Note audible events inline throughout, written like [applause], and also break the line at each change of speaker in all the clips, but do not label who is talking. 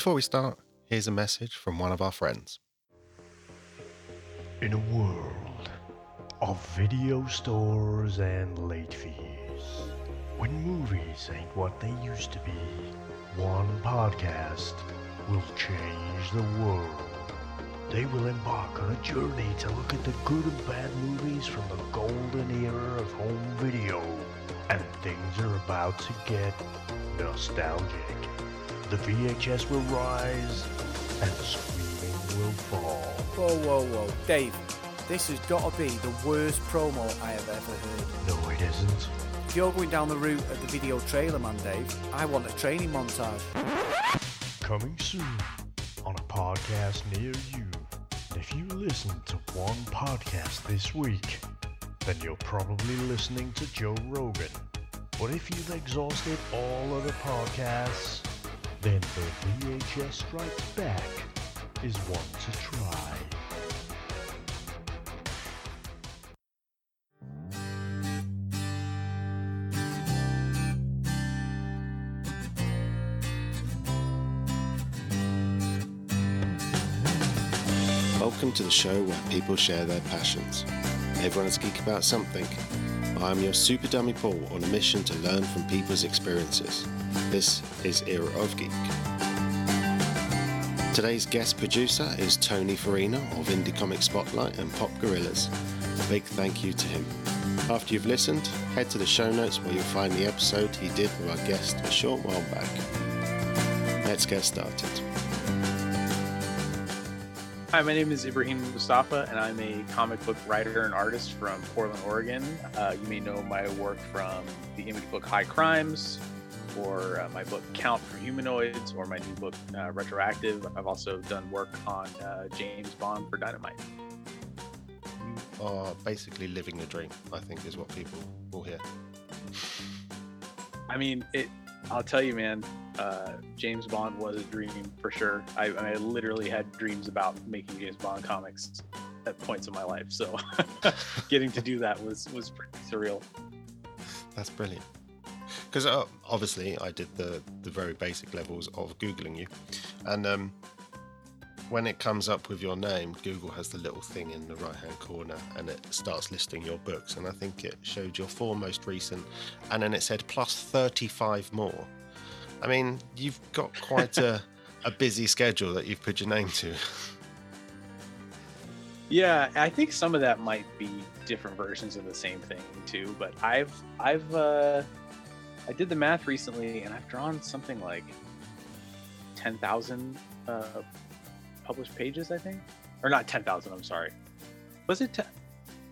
Before we start, here's a message from one of our friends.
In a world of video stores and late fees, when movies ain't what they used to be, one podcast will change the world. They will embark on a journey to look at the good and bad movies from the golden era of home video. And things are about to get nostalgic. The VHS will rise and the screaming will fall.
Whoa, whoa, whoa. Dave, this has got to be the worst promo I have ever heard.
No, it isn't.
If you're going down the route of the video trailer, man, Dave, I want a training montage.
Coming soon on a podcast near you. And if you listen to one podcast this week, then you're probably listening to Joe Rogan. But if you've exhausted all other podcasts, then the VHS Strikes Back is one to try.
Welcome to the show where people share their passions. Everyone is geek about something. I am your super dummy Paul on a mission to learn from people's experiences. This is Era of Geek. Today's guest producer is Tony Farina of Indie Comic Spotlight and Pop Gorillas. A big thank you to him. After you've listened, head to the show notes where you'll find the episode he did with our guest a short while back. Let's get started.
Hi, my name is Ibrahim Moustafa, and I'm a comic book writer and artist from Portland, Oregon. Uh, you may know my work from the image book High Crimes, or uh, my book Count for Humanoids, or my new book uh, Retroactive. I've also done work on uh, James Bond for Dynamite.
You are basically living the dream, I think, is what people will hear.
I mean, it. I'll tell you, man. Uh, James Bond was a dream for sure. I, I literally had dreams about making James Bond comics at points in my life. So [laughs] getting to do that was was pretty surreal.
That's brilliant. Because uh, obviously, I did the the very basic levels of googling you, and um, when it comes up with your name, Google has the little thing in the right hand corner, and it starts listing your books. And I think it showed your four most recent, and then it said plus thirty five more. I mean, you've got quite a, [laughs] a busy schedule that you've put your name to.
Yeah, I think some of that might be different versions of the same thing too. But I've I've uh, I did the math recently, and I've drawn something like ten thousand uh, published pages. I think, or not ten thousand. I'm sorry. Was it? 10?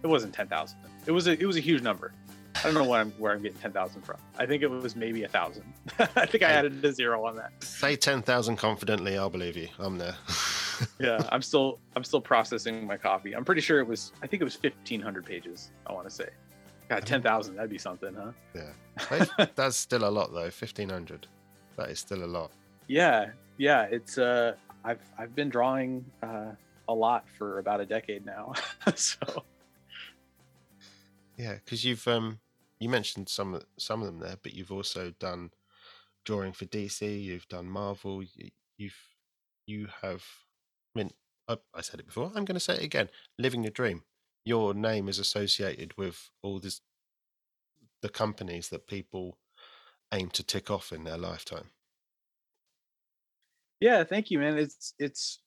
It wasn't ten thousand. It was a it was a huge number. I don't know where I'm where I'm getting ten thousand from. I think it was maybe a thousand. [laughs] I think I added a zero on that.
Say ten thousand confidently. I'll believe you. I'm there. [laughs]
yeah, I'm still I'm still processing my copy. I'm pretty sure it was I think it was fifteen hundred pages. I want to say. God, ten thousand. That'd be something, huh?
Yeah, [laughs] that's still a lot though. Fifteen hundred. That is still a lot.
Yeah, yeah. It's uh, I've I've been drawing uh a lot for about a decade now. [laughs] so.
Yeah, because you've um you mentioned some some of them there, but you've also done drawing for DC. You've done Marvel. You've you have. I mean, I, I said it before. I'm going to say it again. Living your dream. Your name is associated with all this the companies that people aim to tick off in their lifetime.
Yeah, thank you, man. It's it's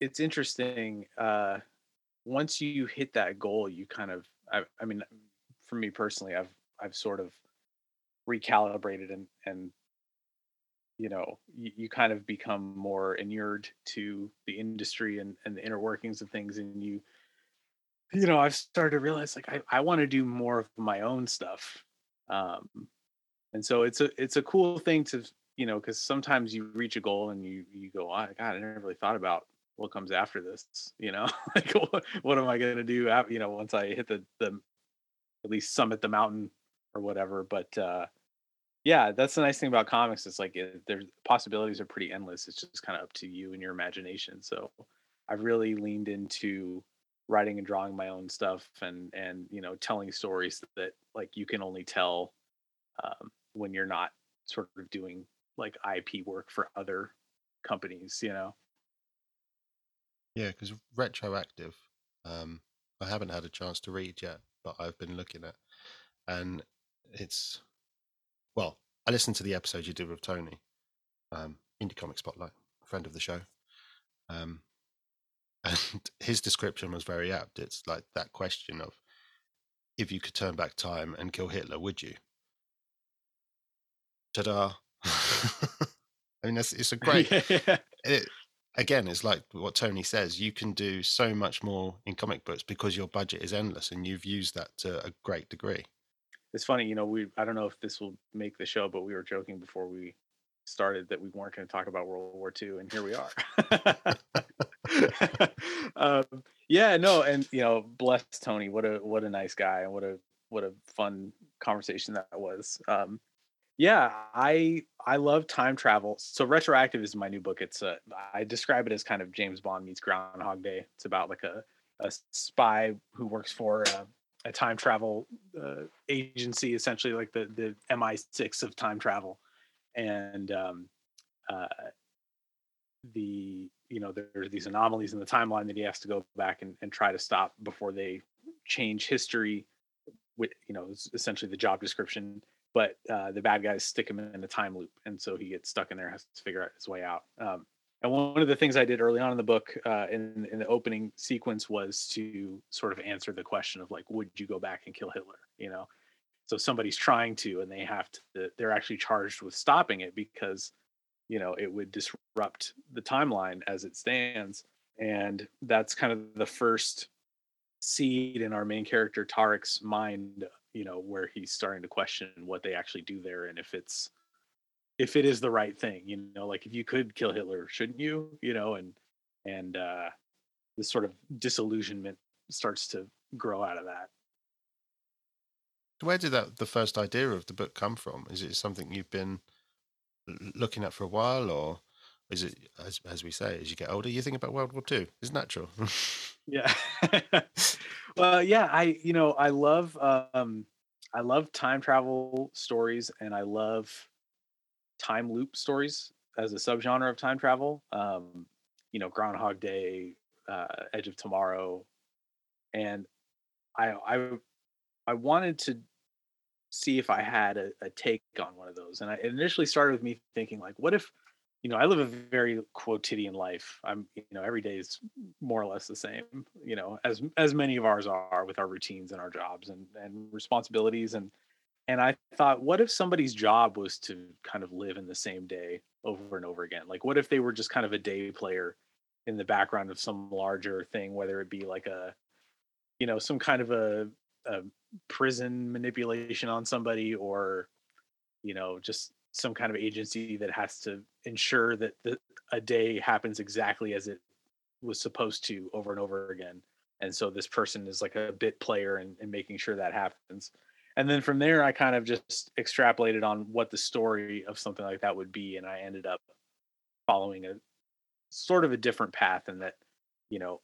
it's interesting. Uh, once you hit that goal, you kind of. I, I mean, for me personally, I've I've sort of recalibrated and and you know you, you kind of become more inured to the industry and, and the inner workings of things and you you know i've started to realize like i, I want to do more of my own stuff um and so it's a it's a cool thing to you know because sometimes you reach a goal and you you go oh, god i never really thought about what comes after this you know [laughs] like what, what am i going to do after, you know once i hit the the at least summit the mountain or whatever. But uh, yeah, that's the nice thing about comics. It's like it, there's possibilities are pretty endless. It's just kind of up to you and your imagination. So I've really leaned into writing and drawing my own stuff and and you know telling stories that like you can only tell um, when you're not sort of doing like IP work for other companies you know?
Yeah, because retroactive, um, I haven't had a chance to read yet, but I've been looking at, and it's well, I listened to the episode you did with Tony, um, Indie Comic Spotlight, friend of the show, um, and his description was very apt. It's like that question of, if you could turn back time and kill Hitler, would you? Ta-da! [laughs] I mean, that's, it's a great. [laughs]
yeah.
it, again, it's like what Tony says. You can do so much more in comic books because your budget is endless, and you've used that to a great degree.
it's funny you know we i don't know if this will make the show but we were joking before we started that we weren't going to talk about world war ii and here we are. [laughs] [laughs] Um, yeah no and you know bless tony what a what a nice guy and what a what a fun conversation that was. Um yeah i i love time travel. So retroactive is my new book. It's a i describe it as kind of james bond meets groundhog day. It's about like a a spy who works for a, a time travel uh, agency essentially like the the mi6 of time travel and um uh the you know there's these anomalies in the timeline that he has to go back and, and try to stop before they change history with you know essentially the job description but uh, the bad guys stick him in a time loop and so he gets stuck in there has to figure out his way out. Um, and one of the things i did early on in the book uh, in, in the opening sequence was to sort of answer the question of like would you go back and kill hitler you know so somebody's trying to and they have to they're actually charged with stopping it because you know it would disrupt the timeline as it stands and that's kind of the first seed in our main character Tarek's mind you know where he's starting to question what they actually do there and if it's if it is the right thing you know like if you could kill Hitler shouldn't you? You know and and uh this sort of disillusionment starts to grow out of that
Where did that the first idea of the book come from? Is it something you've been looking at for a while, or is it as as we say, as you get older, you think about World War Two? It's [laughs] natural.
Yeah. [laughs] well, yeah, I you know, I love um I love time travel stories and I love time loop stories as a subgenre of time travel. Um, you know, Groundhog Day, uh, Edge of Tomorrow, and I I I wanted to see if I had a, a take on one of those. And I it initially started with me thinking like, what if you know, I live a very quotidian life. I'm, you know, every day is more or less the same, you know, as as many of ours are with our routines and our jobs and and responsibilities and and I thought, what if somebody's job was to kind of live in the same day over and over again? Like what if they were just kind of a day player in the background of some larger thing, whether it be like a you know, some kind of a, a prison manipulation on somebody or you know, just some kind of agency that has to ensure that the, a day happens exactly as it was supposed to over and over again. And so this person is like a bit player in, in making sure that happens. And then from there, I kind of just extrapolated on what the story of something like that would be. And I ended up following a sort of a different path in that, you know,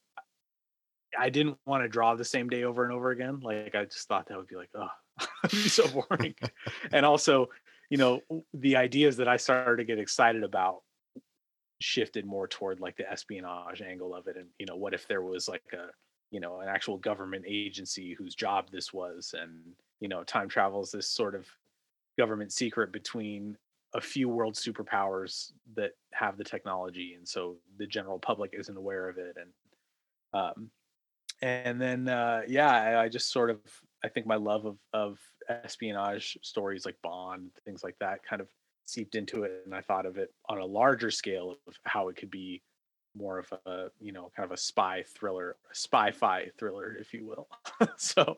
I didn't want to draw the same day over and over again. Like I just thought that would be like, oh, [laughs] be so [laughs] boring. and also, you know, the ideas that I started to get excited about shifted more toward like the espionage angle of it. And, you know, what if there was like a, you know, an actual government agency whose job this was? And, you know, time travel is this sort of government secret between a few world superpowers that have the technology. And so the general public isn't aware of it. And, um, and then uh, yeah, I, I just sort of I think my love of of espionage stories like Bond, things like that, kind of seeped into it, and I thought of it on a larger scale of how it could be more of a you know kind of a spy thriller, spy-fi thriller, if you will. [laughs] so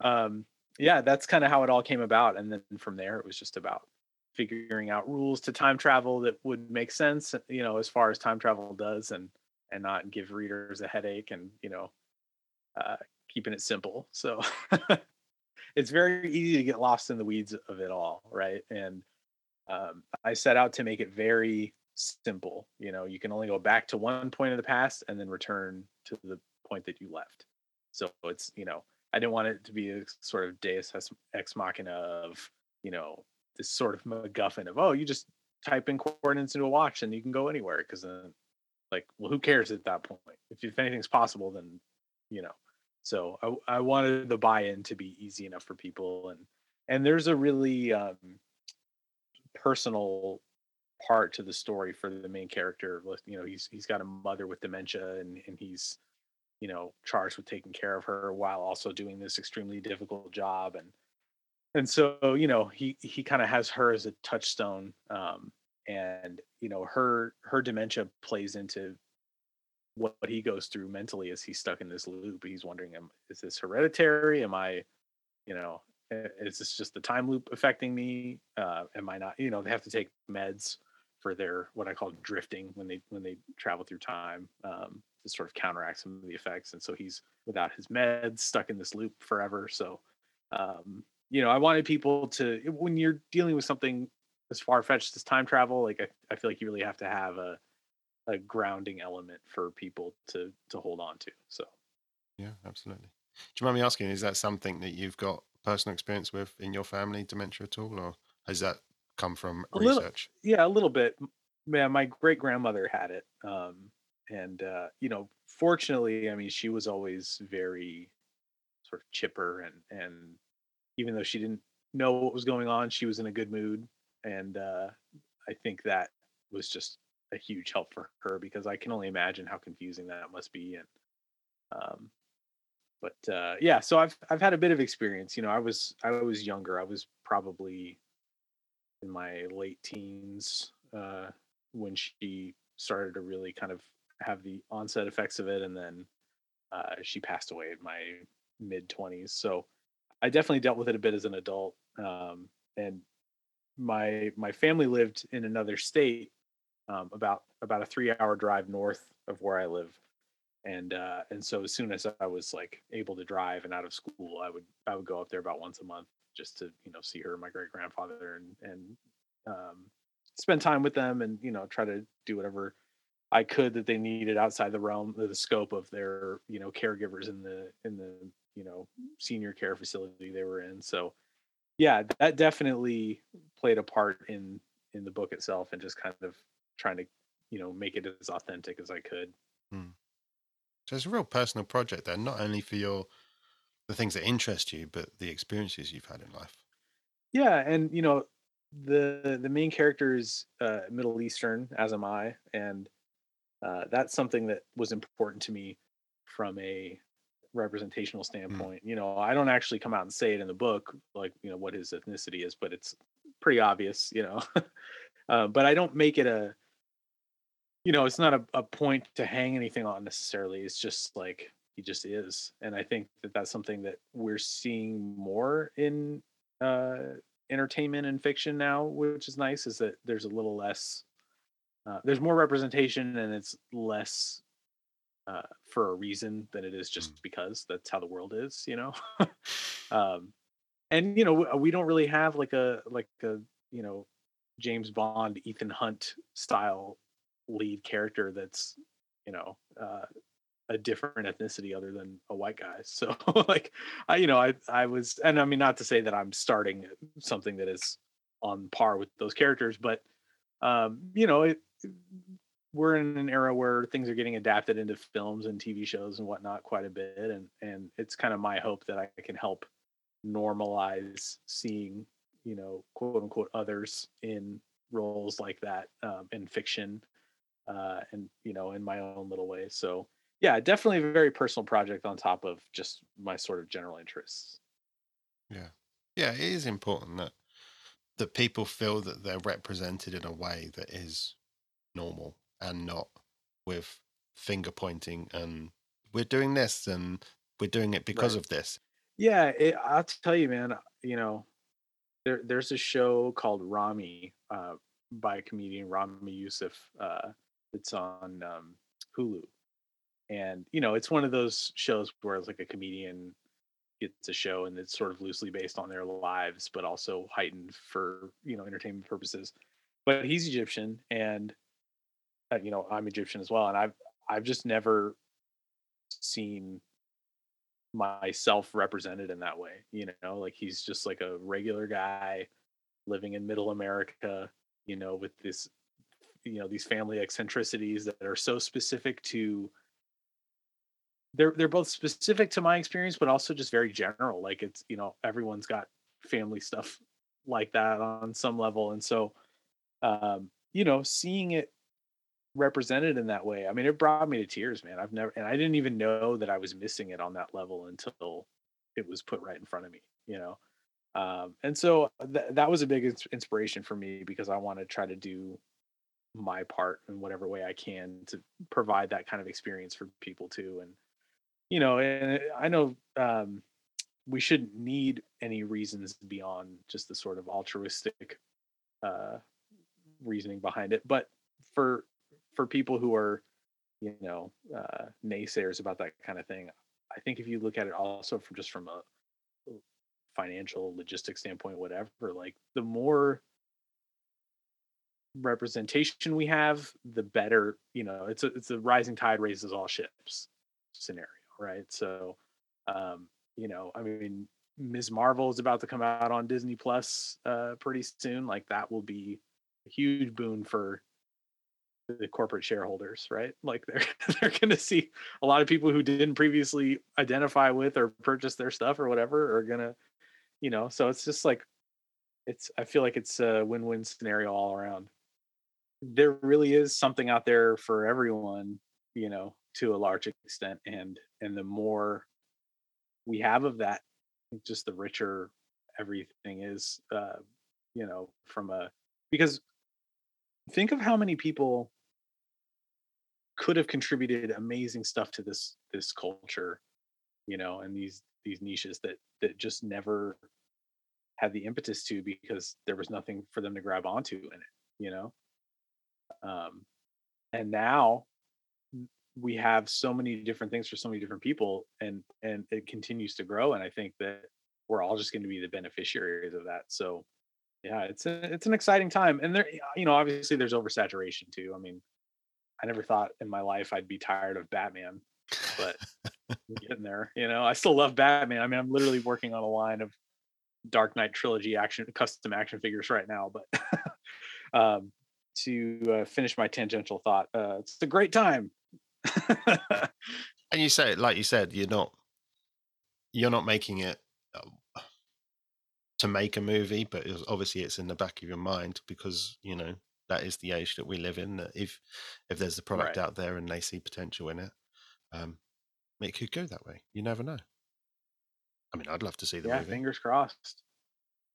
um, yeah, that's kind of how it all came about, and then from there it was just about figuring out rules to time travel that would make sense, you know, as far as time travel does, and and not give readers a headache, and you know uh, keeping it simple. So [laughs] it's very easy to get lost in the weeds of it all, right? And um, I set out to make it very simple. You know, you can only go back to one point of the past and then return to the point that you left. So it's you know, I didn't want it to be a sort of Deus ex machina of you know this sort of MacGuffin of oh, you just type in coordinates into a watch and you can go anywhere because then like well who cares at that point if, if anything's possible then you know so I, I wanted the buy-in to be easy enough for people and and there's a really um, personal part to the story for the main character you know he's he's got a mother with dementia and and he's you know charged with taking care of her while also doing this extremely difficult job and and so you know he he kind of has her as a touchstone um and you know her her dementia plays into what, he goes through mentally as he's stuck in this loop? He's wondering am, is this hereditary? Am i you know is this just the time loop affecting me? Uh am i not you know they have to take meds for their what i call drifting when they when they travel through time um to sort of counteract some of the effects. And so he's without his meds stuck in this loop forever. So um you know i wanted people to when you're dealing with something as far fetched as time travel, like I, I feel like you really have to have a a grounding element for people to to hold on to. So
yeah, absolutely. Do you mind me asking, is that something that you've got personal experience with in your family, dementia at all, or has that come from
a
research?
Little, yeah, a little bit. Yeah, my great grandmother had it, um, and uh, you know, fortunately, I mean, she was always very sort of chipper, and and even though she didn't know what was going on, she was in a good mood and uh, I think that was just a huge help for her because I can only imagine how confusing that must be. And um, but uh, yeah, so I've I've had a bit of experience. You know, I was I was younger. I was probably in my late teens uh, when she started to really kind of have the onset effects of it, and then uh, she passed away in my mid twenties. So I definitely dealt with it a bit as an adult. Um, and my my family lived in another state, um, about about a three hour drive north of where I live, and uh, and so as soon as I was like able to drive and out of school, I would I would go up there about once a month just to you know see her, my great grandfather, and and um, spend time with them, and you know try to do whatever I could that they needed outside the realm, the scope of their you know caregivers in the in the you know senior care facility they were in. So yeah, that definitely played a part in in the book itself and just kind of trying to you know make it as authentic as I could.
Hmm. So it's a real personal project then, not only for your the things that interest you, but the experiences you've had in life.
Yeah, and you know the the main character is uh, Middle Eastern, as am I, and uh, that's something that was important to me from a representational mm. standpoint. Mm. You know, I don't actually come out and say it in the book, like you know what his ethnicity is, but it's pretty obvious. You know, [laughs] uh, but I don't make it a. You know, it's not a, a point to hang anything on necessarily. It's just like he just is, and I think that that's something that we're seeing more in uh, entertainment and fiction now, which is nice. Is that there's a little less. Uh, there's more representation and it's less uh, for a reason than it is just mm. because that's how the world is, you know. [laughs] um, and you know, we don't really have like a like a you know James Bond, Ethan Hunt style lead character that's you know uh, a different ethnicity other than a white guy. [laughs] So like I you know I I was and I mean not to say that I'm starting something that is on par with those characters, but um, you know it, we're in an era where things are getting adapted into films and TV shows and whatnot quite a bit, and and it's kind of my hope that I can help normalize seeing you know quote unquote others in roles like that um, in fiction uh, and you know in my own little way. So yeah, definitely a very personal project on top of just my sort of general interests.
Yeah, yeah, it is important that that people feel that they're represented in a way that is normal and not with finger pointing and we're doing this and we're doing it because right. of this.
Yeah, it, I'll tell you, man. You know, there there's a show called Ramy uh, by comedian Ramy Youssef. Uh, it's on um, Hulu, and you know, it's one of those shows where it's like a comedian gets a show and it's sort of loosely based on their lives, but also heightened for you know entertainment purposes. But he's Egyptian, and uh, you know I'm Egyptian as well, and I've I've just never seen myself represented in that way. You know, like he's just like a regular guy living in Middle America, you know, with this, you know, these family eccentricities that are so specific to they're they're both specific to my experience, but also just very general. Like it's, you know, everyone's got family stuff like that on some level. And so um, you know, seeing it represented in that way, I mean, it brought me to tears, man. I've never and I didn't even know that I was missing it on that level until it was put right in front of me, you know. Um, and so th- that was a big ins- inspiration for me because I want to try to do my part in whatever way I can to provide that kind of experience for people too. And you know, and I know um, we shouldn't need any reasons beyond just the sort of altruistic uh, reasoning behind it, but for for people who are you know uh, naysayers about that kind of thing, I think if you look at it also from just from a financial logistics standpoint, whatever, like the more representation we have, the better. You know, it's a it's a rising tide raises all ships scenario, right? So, um, you know, I mean, Ms. Marvel is about to come out on Disney Plus uh, pretty soon. Like that will be a huge boon for the corporate shareholders, right? Like they're [laughs] they're going to see a lot of people who didn't previously identify with or purchase their stuff or whatever are going to, you know. So it's just like it's. I feel like it's a win-win scenario all around. There really is something out there for everyone, you know, to a large extent, and and the more we have of that, just the richer everything is. Uh, you know, from a because think of how many people could have contributed amazing stuff to this this culture you know and these these niches that that just never had the impetus to because there was nothing for them to grab onto in it you know um and now we have so many different things for so many different people and and it continues to grow and i think that we're all just going to be the beneficiaries of that so yeah it's a, it's an exciting time and there you know obviously there's oversaturation too i mean i never thought in my life i'd be tired of batman but getting there you know i still love batman i mean i'm literally working on a line of dark knight trilogy action custom action figures right now but [laughs] um to uh, finish my tangential thought uh it's a great time
and you say like you said you're not you're not making it uh, to make a movie, but obviously it's in the back of your mind because you know that is the age that we live in. That if if there's a product
Right.
out there and they see potential in it, um, it could go that way. You never know. I mean, I'd love to see the
yeah
movie.
fingers crossed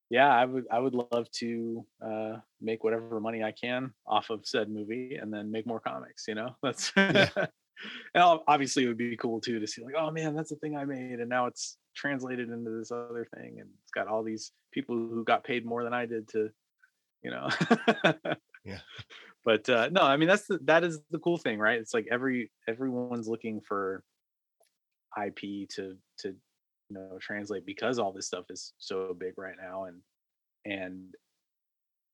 yeah i would i would love to uh make whatever money i can off of said movie and then make more comics you know [laughs] that's
Yeah. [laughs]
and obviously it would be cool too to see like oh man that's the thing i made and now it's translated into this other thing and it's got all these people who got paid more than i did to you know [laughs]
Yeah.
but uh no i mean that's the, that is the cool thing right it's like every everyone's looking for ip to to you know translate because all this stuff is so big right now and and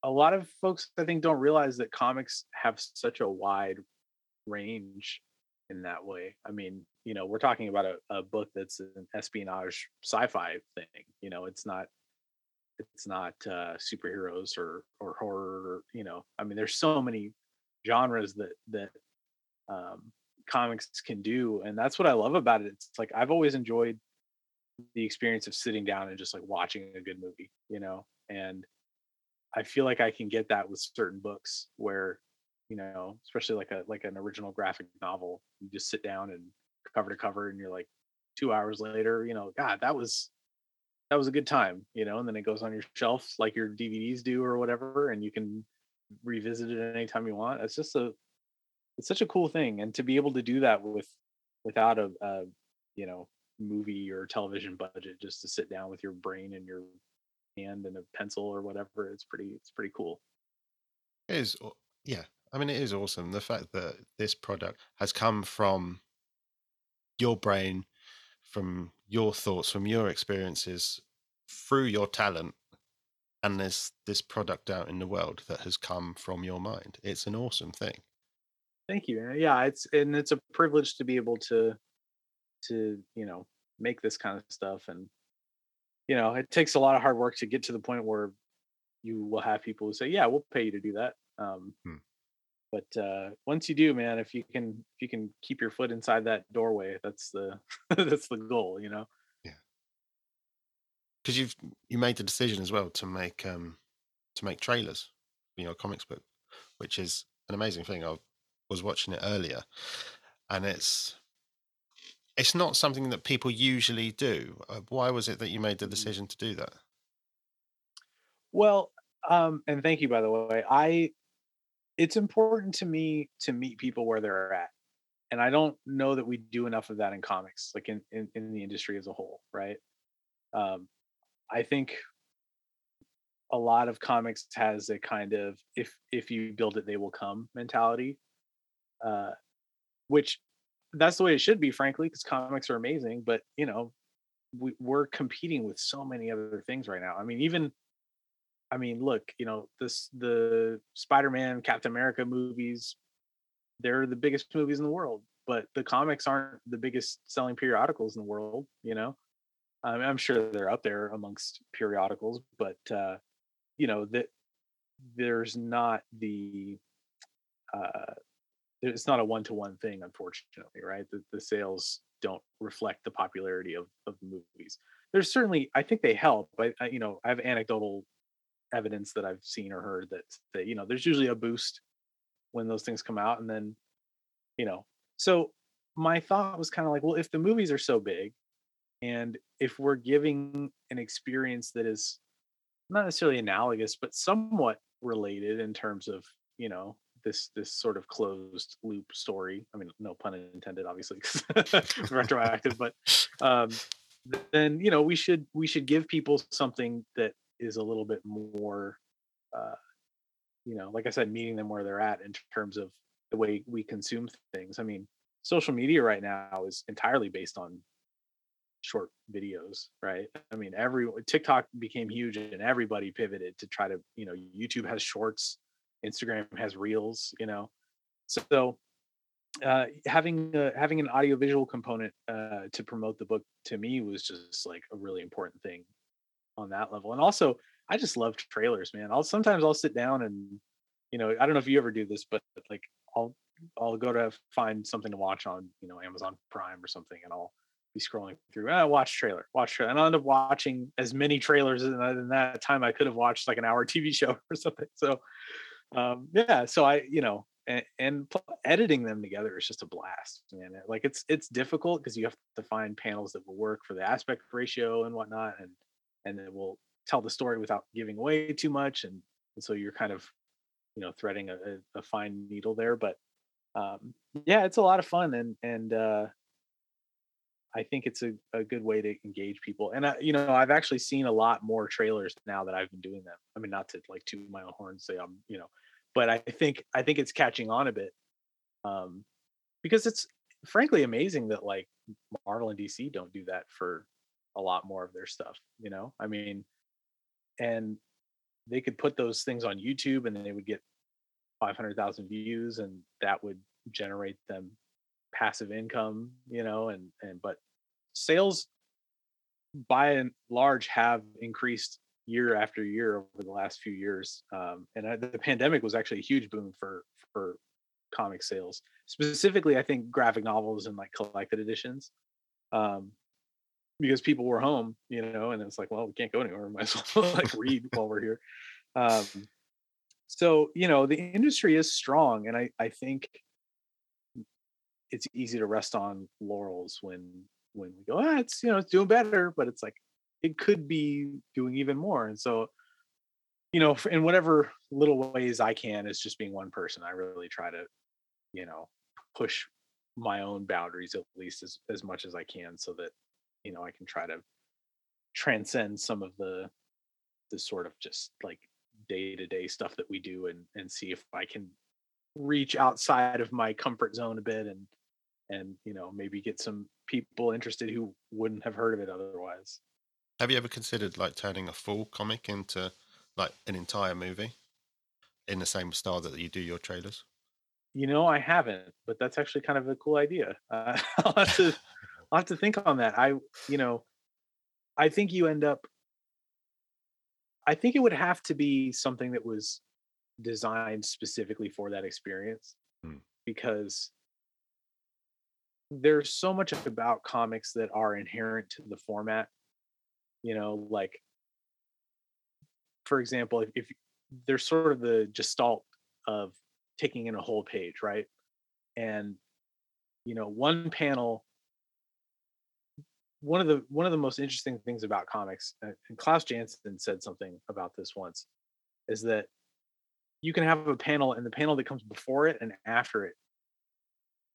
a lot of folks i think don't realize that comics have such a wide range in that way. I mean you know we're talking about a, a book that's an espionage sci-fi thing you know it's not it's not uh superheroes or or horror or you know i mean there's so many genres that that um comics can do and that's what i love about it. It's like i've always enjoyed the experience of sitting down and just like watching a good movie you know and i feel like i can get that with certain books where you know especially like a like an original graphic novel you just sit down and cover to cover and you're like two hours later you know god that was that was a good time you know and then it goes on your shelf like your dvds do or whatever and you can revisit it anytime you want. It's just a it's such a cool thing and to be able to do that with without a, a you know movie or television budget just to sit down with your brain and your hand and a pencil or whatever it's pretty it's pretty cool
It is, yeah. I mean, it is awesome. The fact that this product has come from your brain, from your thoughts, from your experiences, through your talent, and there's this product out in the world that has come from your mind. It's an awesome thing.
thank you yeah it's and it's a privilege to be able to to you know make this kind of stuff and you know it takes a lot of hard work to get to the point where you will have people who say, "Yeah, we'll pay you to do that." Um,
Hmm.
But uh, once you do, man, if you can if you can keep your foot inside that doorway, that's the [laughs] that's the goal, you know. Yeah.
Because you've you made the decision as well to make um to make trailers for your comics book, which is an amazing thing. I was watching it earlier, and it's it's not something that people usually do. Uh, why was it that you made the
Mhm.
decision to do that?
Well, um, and thank you by the way. I it's important to me to meet people where they're at. And I don't know that we do enough of that in comics, like in, in, in the industry as a whole, right? Um, I think a lot of comics has a kind of if if you build it, they will come mentality. Uh which that's the way it should be, frankly, because comics are amazing, but you know, we, we're competing with so many other things right now. I mean, even I mean, look, you know, this the Spider-Man, Captain America movies, they're the biggest movies in the world, but the comics aren't the biggest selling periodicals in the world, you know. I mean, I'm sure they're up there amongst periodicals, but uh, you know, that there's not the uh it's not a one-to-one thing unfortunately right? The, the sales don't reflect the popularity of, of movies. There's certainly i think they help but I, you know i have anecdotal evidence that i've seen or heard that that you know there's usually a boost when those things come out and then you know. So my thought was kind of like well if the movies are so big and if we're giving an experience that is not necessarily analogous but somewhat related in terms of you know this this sort of closed loop story i mean no pun intended obviously, [laughs] [laughs] retroactive but um then you know we should we should give people something that is a little bit more uh you know like i said meeting them where they're at in terms of the way we consume things. I mean social media right now is entirely based on short videos right? I mean every tiktok became huge and everybody pivoted to try to you know youtube has shorts instagram has reels you know? So uh having having an audiovisual component uh to promote the book to me was just like a really important thing on that level. And also i just love trailers man. I'll sometimes i'll sit down and you know i don't know if you ever do this but like i'll i'll go to find something to watch on you know amazon prime or something and i'll be scrolling through ah, watch trailer watch trailer and i'll end up watching as many trailers in that time i could have watched like an hour [laughs] tv show or something. So um yeah so i you know and, and editing them together is just a blast man like it's it's difficult because you have to find panels that will work for the aspect ratio and whatnot and and it will tell the story without giving away too much and, and so you're kind of you know threading a, a fine needle there but um yeah it's a lot of fun and and uh I think it's a, a good way to engage people. And I, you know, I've actually seen a lot more trailers now that I've been doing them. I mean, not to like toot my own horn say I'm, you know, but I think I think it's catching on a bit. Um because it's frankly amazing that like Marvel and DC don't do that for a lot more of their stuff, you know? I mean, and they could put those things on YouTube and they would get 500,000 views and that would generate them passive income, you know, and and but sales by and large have increased year after year over the last few years. Um, and I, the pandemic was actually a huge boom for for comic sales, specifically I think graphic novels and like collected editions. Um, because people were home, you know, and it's like, well, we can't go anywhere. [laughs] Might as well like read [laughs] while we're here. Um, so you know, the industry is strong, and I I think it's easy to rest on laurels when when we go, ah, it's you know, it's doing better, but it's like it could be doing even more. And so, you know, in whatever little ways I can, as just being one person, I really try to, you know, push my own boundaries at least as as much as I can, so that you know I can try to transcend some of the the sort of just like day to day stuff that we do and and see if I can reach outside of my comfort zone a bit and and you know maybe get some people interested who wouldn't have heard of it otherwise
Have you ever considered like turning a full comic into like an entire movie in the same style that you do your trailers?
you know i haven't but that's actually kind of a cool idea uh, [laughs] i'll have to [laughs] i'll have to think on that i you know i think you end up I think it would have to be something that was designed specifically for that experience
Hmm.
because there's so much about comics that are inherent to the format. You know, like for example, if, if there's sort of the gestalt of taking in a whole page, right? And you know, one panel one of the one of the most interesting things about comics, uh, and Klaus Janson said something about this once, is that you can have a panel, and the panel that comes before it and after it,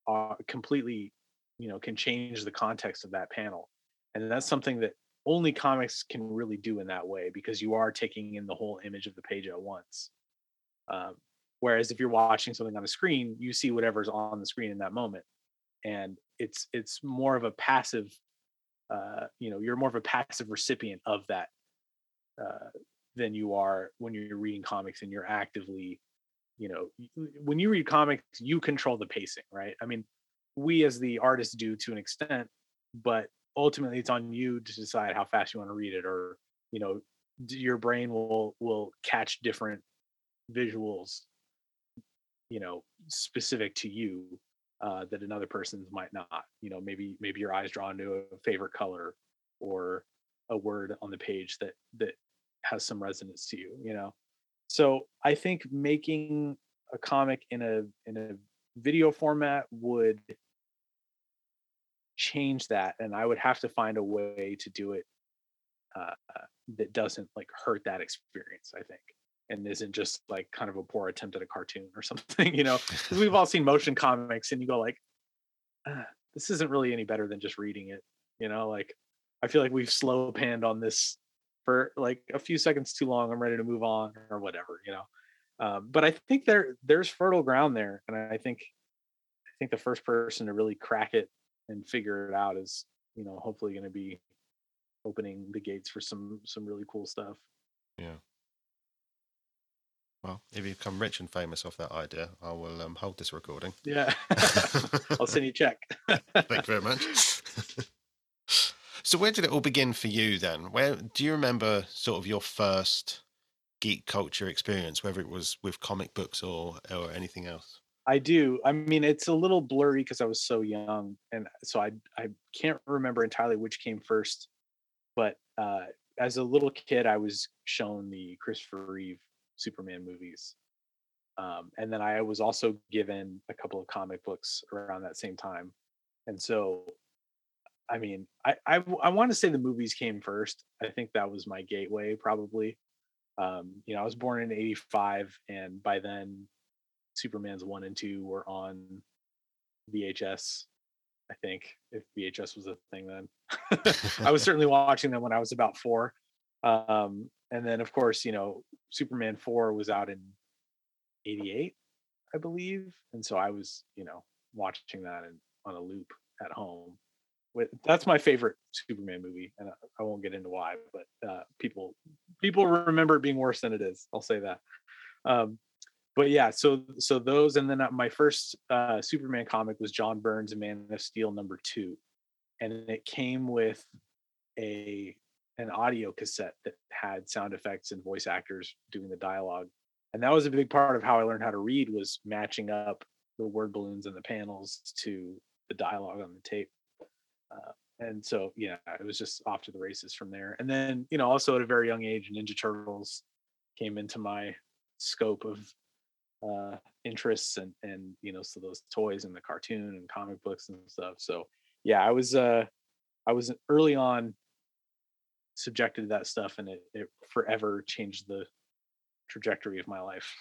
are completely, you know, can change the context of that panel, and that's something that only comics can really do in that way because you are taking in the whole image of the page at once. Um, whereas if you're watching something on a screen, you see whatever's on the screen in that moment, and it's it's more of a passive uh, you know you're more of a passive recipient of that uh, than you are when you're reading comics and you're actively you know when you read comics you control the pacing right? I mean we as the artists do to an extent but ultimately it's on you to decide how fast you want to read it or you know your brain will will catch different visuals you know specific to you uh, that another person's might not. You know, maybe maybe your eyes drawn to a favorite color or a word on the page that that has some resonance to you. You know, so I think making a comic in a in a video format would change that, and I would have to find a way to do it uh, that doesn't like hurt that experience. I think and isn't just like kind of a poor attempt at a cartoon or [laughs] something, you know? Because we've all seen motion comics and you go like, ah, this isn't really any better than just reading it, you know? Like, I feel like we've slow panned on this for like a few seconds too long. I'm ready to move on or whatever, you know? Um, but I think there there's fertile ground there, and I think I think the first person to really crack it and figure it out is, you know, hopefully going to be opening the gates for some some really cool stuff.
Yeah. Well, if you become rich and famous off that idea, I will um, hold this recording.
Yeah. [laughs] I'll send you a check. [laughs]
Thank you very much. [laughs] so, where did it all begin for you then? Where do you remember sort of your first geek culture experience, whether it was with comic books or or anything else?
I do. I mean, it's a little blurry because I was so young, and so I I can't remember entirely which came first. But uh, as a little kid, I was shown the Christopher Reeve Superman movies, um, and then I was also given a couple of comic books around that same time. And so, I mean, I I, I want to say the movies came first. I think that was my gateway, probably. Um, you know, I was born in '85, and by then Superman's one and two were on VHS. I think if VHS was a thing then, [laughs] I was [laughs] certainly watching them when I was about four. Um, and then of course, you know, Superman four was out in '88, I believe, and so I was, you know, watching that in, on a loop at home. With that's my favorite Superman movie, and I, I won't get into why, but uh, people people remember it being worse than it is. I'll say that. Um, but yeah, so so those, and then uh, my first uh, Superman comic was John Byrne's Man of Steel number two, and it came with a an audio cassette that had sound effects and voice actors doing the dialogue, and that was a big part of how I learned how to read was matching up the word balloons and the panels to the dialogue on the tape. Uh, and so yeah, it was just off to the races from there. And then you know, also at a very young age, Ninja Turtles came into my scope of uh interests and and you know so those toys and the cartoon and comic books and stuff so yeah i was uh i was early on subjected to that stuff and it, it forever changed the trajectory of my life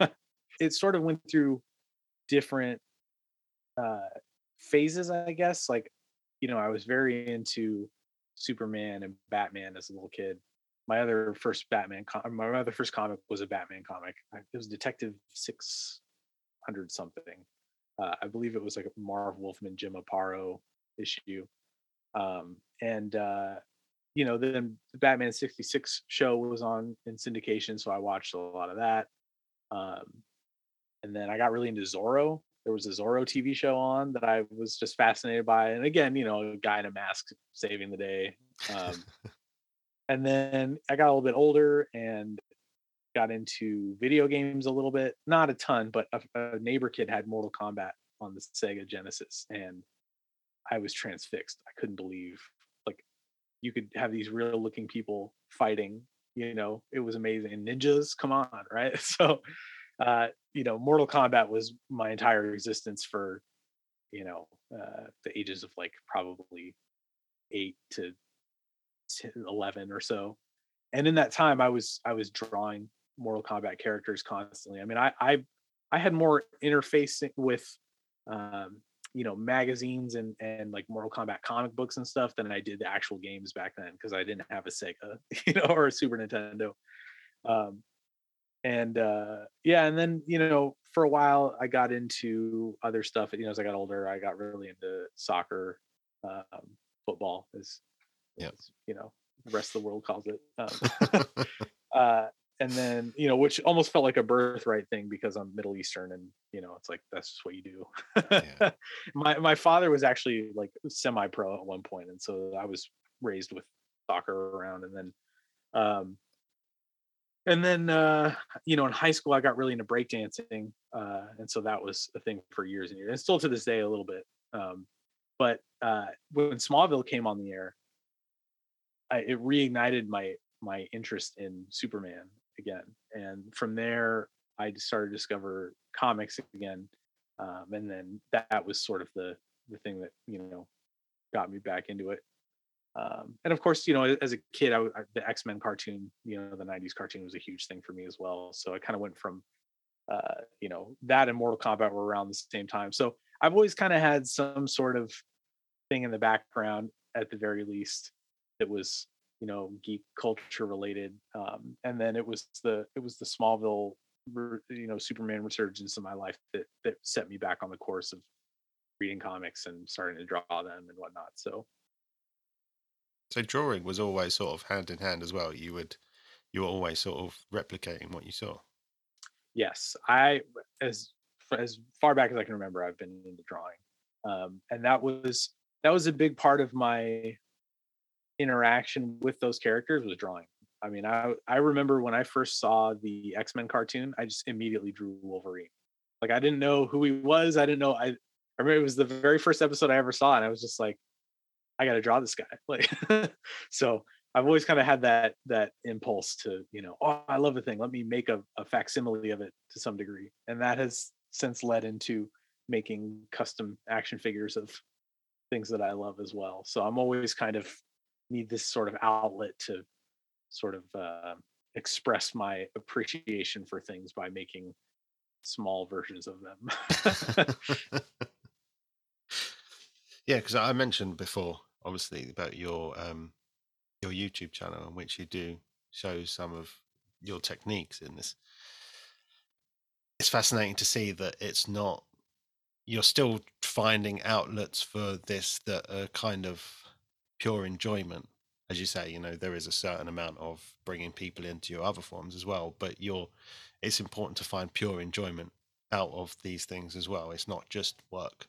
[laughs] it sort of went through different uh phases i guess like you know i was very into superman and batman as a little kid my other first Batman, com- my other first comic was a Batman comic. It was Detective Six Hundred something. Uh, I believe it was like a Marv Wolfman, Jim Aparo issue. Um, and uh, you know, then the Batman sixty six show was on in syndication, so I watched a lot of that. Um, and then I got really into Zorro. There was a Zorro TV show on that I was just fascinated by, and again, you know, a guy in a mask saving the day. Um, [laughs] and then I got a little bit older and got into video games a little bit, not a ton, but a, a neighbor kid had Mortal Kombat on the Sega Genesis, and I was transfixed. I couldn't believe like you could have these real looking people fighting. You know, it was amazing. And ninjas, come on, right? [laughs] So, uh, you know, Mortal Kombat was my entire existence for, you know, uh, the ages of like probably eight to 10, 11 or so. And in that time, I was I was drawing Mortal Kombat characters constantly. I mean, I I I had more interfacing with um, you know magazines and and like Mortal Kombat comic books and stuff than I did the actual games back then because I didn't have a Sega, [laughs] you know, or a Super Nintendo. Um, and uh, yeah, and then you know for a while I got into other stuff. You know, as I got older, I got really into soccer, um, football, as,
Yep.
as you know the rest of the world calls it. Um, [laughs] uh, and then you know which almost felt like a birthright thing because i'm middle eastern and you know it's like that's just what you do
Yeah. [laughs]
my my father was actually like semi pro at one point and so i was raised with soccer around and then um and then uh you know in high school i got really into breakdancing uh and so that was a thing for years and years and still to this day a little bit um but uh when smallville came on the air I, it reignited my my interest in Superman again, and from there I started to discover comics again, um, and then that was sort of the the thing that you know got me back into it. Um, and of course, you know, as a kid, I, I- the X Men cartoon, you know, the '90s cartoon was a huge thing for me as well. So I kind of went from, uh, you know, that and Mortal Kombat were around the same time. So I've always kind of had some sort of thing in the background, at the very least, that was you know geek culture related um and then it was the it was the smallville you know superman resurgence in my life that that set me back on the course of reading comics and starting to draw them and whatnot so
so drawing was always sort of hand in hand as well. You would you were always sort of replicating what you saw.
yes i as as far back as i can remember i've been into drawing um and that was that was a big part of my interaction with those characters was drawing i mean i i remember when i first saw the x-men cartoon i just immediately drew wolverine like i didn't know who he was i didn't know i i remember it was the very first episode i ever saw and i was just like i gotta draw this guy [laughs] like so i've always kind of had that that impulse to you know oh i love a thing. Let me make a, a facsimile of it to some degree. And that has since led into making custom action figures of things that i love as well. So i'm always kind of need this sort of outlet to sort of uh, express my appreciation for things by making small versions of them. [laughs] [laughs]
Yeah, because I mentioned before, obviously, about your um your YouTube channel in which you do show some of your techniques in this. It's fascinating to see that it's not you're still finding outlets for this that are kind of pure enjoyment. As you say you know there is a certain amount of bringing people into your other forms as well but you're it's important to find pure enjoyment out of these things as well. It's not just work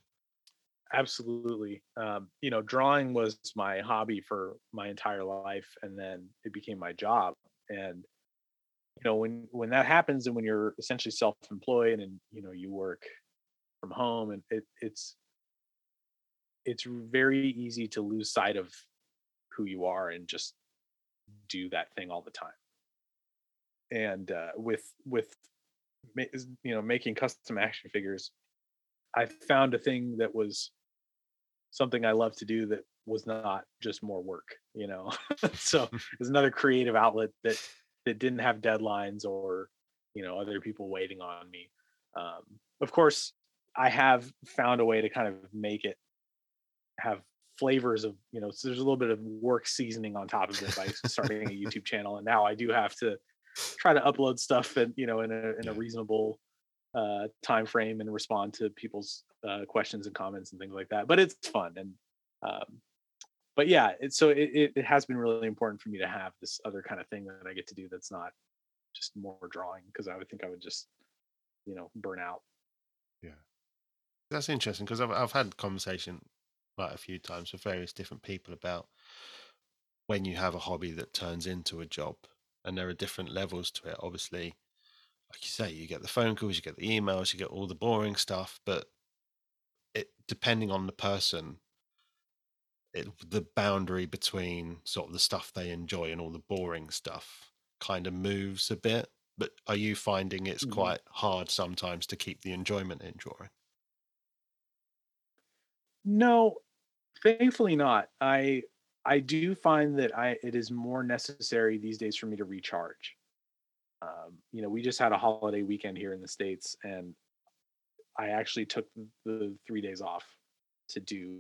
absolutely um, you know drawing was my hobby for my entire life and then it became my job and you know when when that happens and when you're essentially self-employed and you know you work from home and it, it's it's very easy to lose sight of who you are and just do that thing all the time. And uh, with with you know making custom action figures i found a thing that was something i love to do that was not just more work you know? [laughs] So there's another creative outlet that that didn't have deadlines or you know other people waiting on me. Um, of course i have found a way to kind of make it have flavors of you know so there's a little bit of work seasoning on top of it by starting a youtube [laughs] channel and now i do have to try to upload stuff and you know in a in a reasonable uh time frame and respond to people's uh questions and comments and things like that but it's fun and um but yeah it, so it, it, has been really important for me to have this other kind of thing that i get to do that's not just more drawing because i would think i would just you know burn out Yeah,
That's interesting because I've I've had conversation like a few times with various different people about when you have a hobby that turns into a job, and there are different levels to it. Obviously, like you say, you get the phone calls, you get the emails, you get all the boring stuff, but it depending on the person, it, the boundary between sort of the stuff they enjoy and all the boring stuff kind of moves a bit. But are you finding it's
Mhm.
quite hard sometimes to keep the enjoyment in drawing?
No, thankfully not. I I do find that I it is more necessary these days for me to recharge. Um, you know, we just had a holiday weekend here in the states, and I actually took the three days off to do.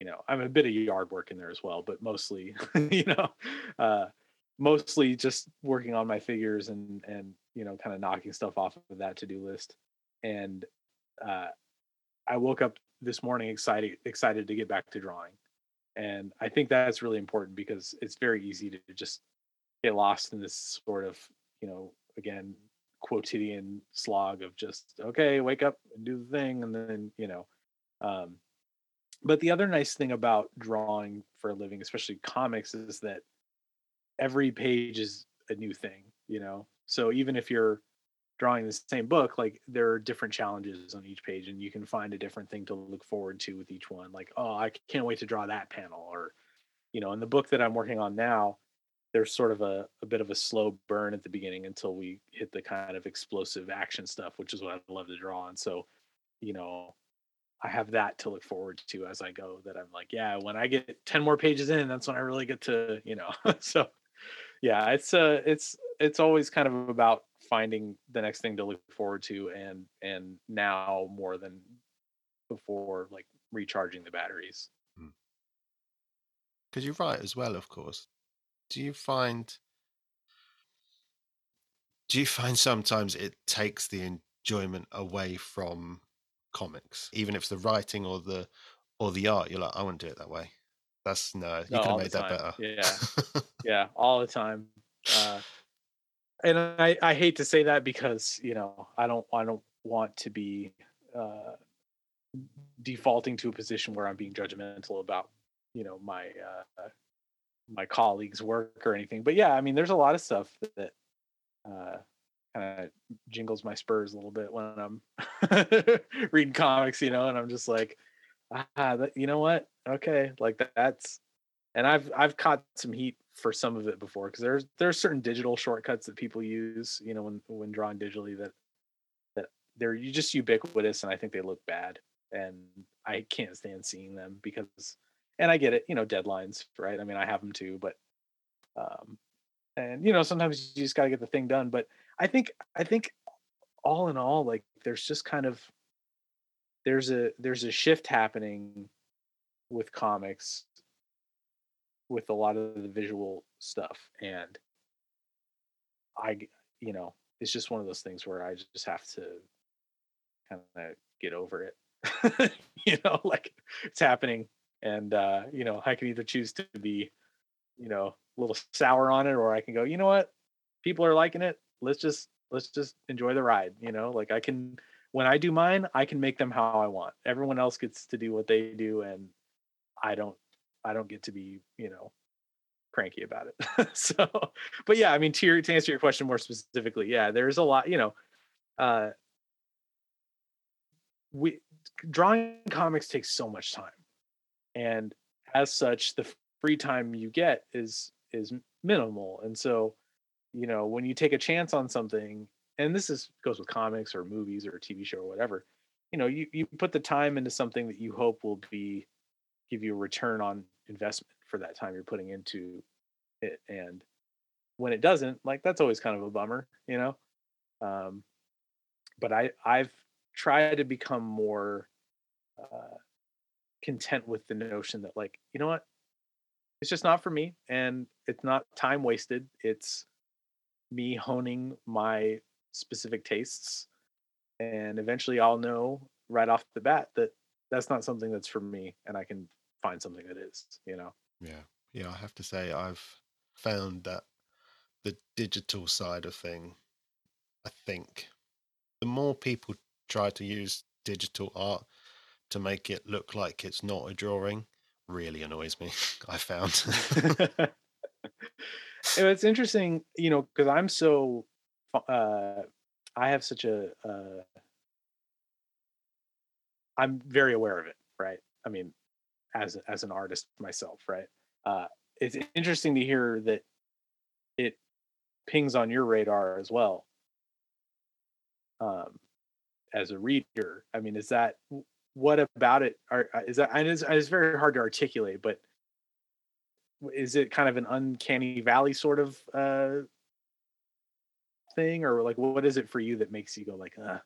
You know, I'm a bit of yard work in there as well, but mostly, [laughs] you know, uh, mostly just working on my figures and and you know, kind of knocking stuff off of that to do list. And uh, I woke up this morning excited excited to get back to drawing and i think that's really important because it's very easy to just get lost in this sort of you know again quotidian slog of just okay wake up and do the thing and then you know um but the other nice thing about drawing for a living especially comics is that every page is a new thing you know? So even if you're drawing the same book like there are different challenges on each page and you can find a different thing to look forward to with each one like oh i can't wait to draw that panel or you know in the book that i'm working on now there's sort of a, a bit of a slow burn at the beginning until we hit the kind of explosive action stuff which is what i love to draw and so you know i have that to look forward to as i go that i'm like yeah when i get 10 more pages in that's when i really get to you know? [laughs] So yeah it's uh it's it's always kind of about finding the next thing to look forward to and and now more than before like recharging the batteries.
Because you write as well, of course. Do you find do you find sometimes it takes the enjoyment away from comics, even if it's the writing or the or the art? You're like, I wouldn't do it that way. That's no, you
No,
could have made that better.
Yeah. [laughs] yeah all the time uh and i i hate to say that because you know i don't i don't want to be uh defaulting to a position where i'm being judgmental about you know my uh my colleagues work or anything but yeah i mean there's a lot of stuff that uh kind of jingles my spurs a little bit when i'm [laughs] reading comics you know and i'm just like ah that, you know what? Okay like that, that's and I've I've caught some heat for some of it before because there's there's certain digital shortcuts that people use, you know, when when drawing digitally that that they're just ubiquitous and I think they look bad and I can't stand seeing them because and I get it, you know, deadlines, right? I mean, I have them too, but um and you know, sometimes you just got to get the thing done, but I think I think all in all like there's just kind of there's a there's a shift happening with comics with a lot of the visual stuff and I you know it's just one of those things where i just have to kind of get over it [laughs] you know like it's happening and uh you know i can either choose to be you know a little sour on it or i can go you know what? People are liking it. Let's just let's just enjoy the ride you know? Like i can when i do mine i can make them how i want. Everyone else gets to do what they do and i don't I don't get to be, you know, cranky about it. [laughs] so, but yeah, I mean, to, your, to answer your question more specifically, yeah, there's a lot, you know, uh, we drawing comics takes so much time, and as such, the free time you get is is minimal, and so, you know, when you take a chance on something, and this is goes with comics or movies or a TV show or whatever, you know, you you put the time into something that you hope will be give you a return on investment for that time you're putting into it. And when it doesn't like that's always kind of a bummer you know? Um but i i've tried to become more uh content with the notion that like you know what? It's just not for me and it's not time wasted. It's me honing my specific tastes and eventually i'll know right off the bat that that's not something that's for me and i can find something that is you know?
Yeah, yeah. I have to say, I've found that the digital side of thing, I think, the more people try to use digital art to make it look like it's not a drawing, really annoys me. [laughs] I found. [laughs]
It's interesting, you know, because I'm so, uh, I have such a, uh, I'm very aware of it, right? I mean, as as an artist myself, right? Uh, it's interesting to hear that it pings on your radar as well. Um, as a reader, I mean, is that what about it? Are uh, is that? And it's, it's very hard to articulate, but is it kind of an uncanny valley sort of uh thing or like what is it for you that makes you go like uh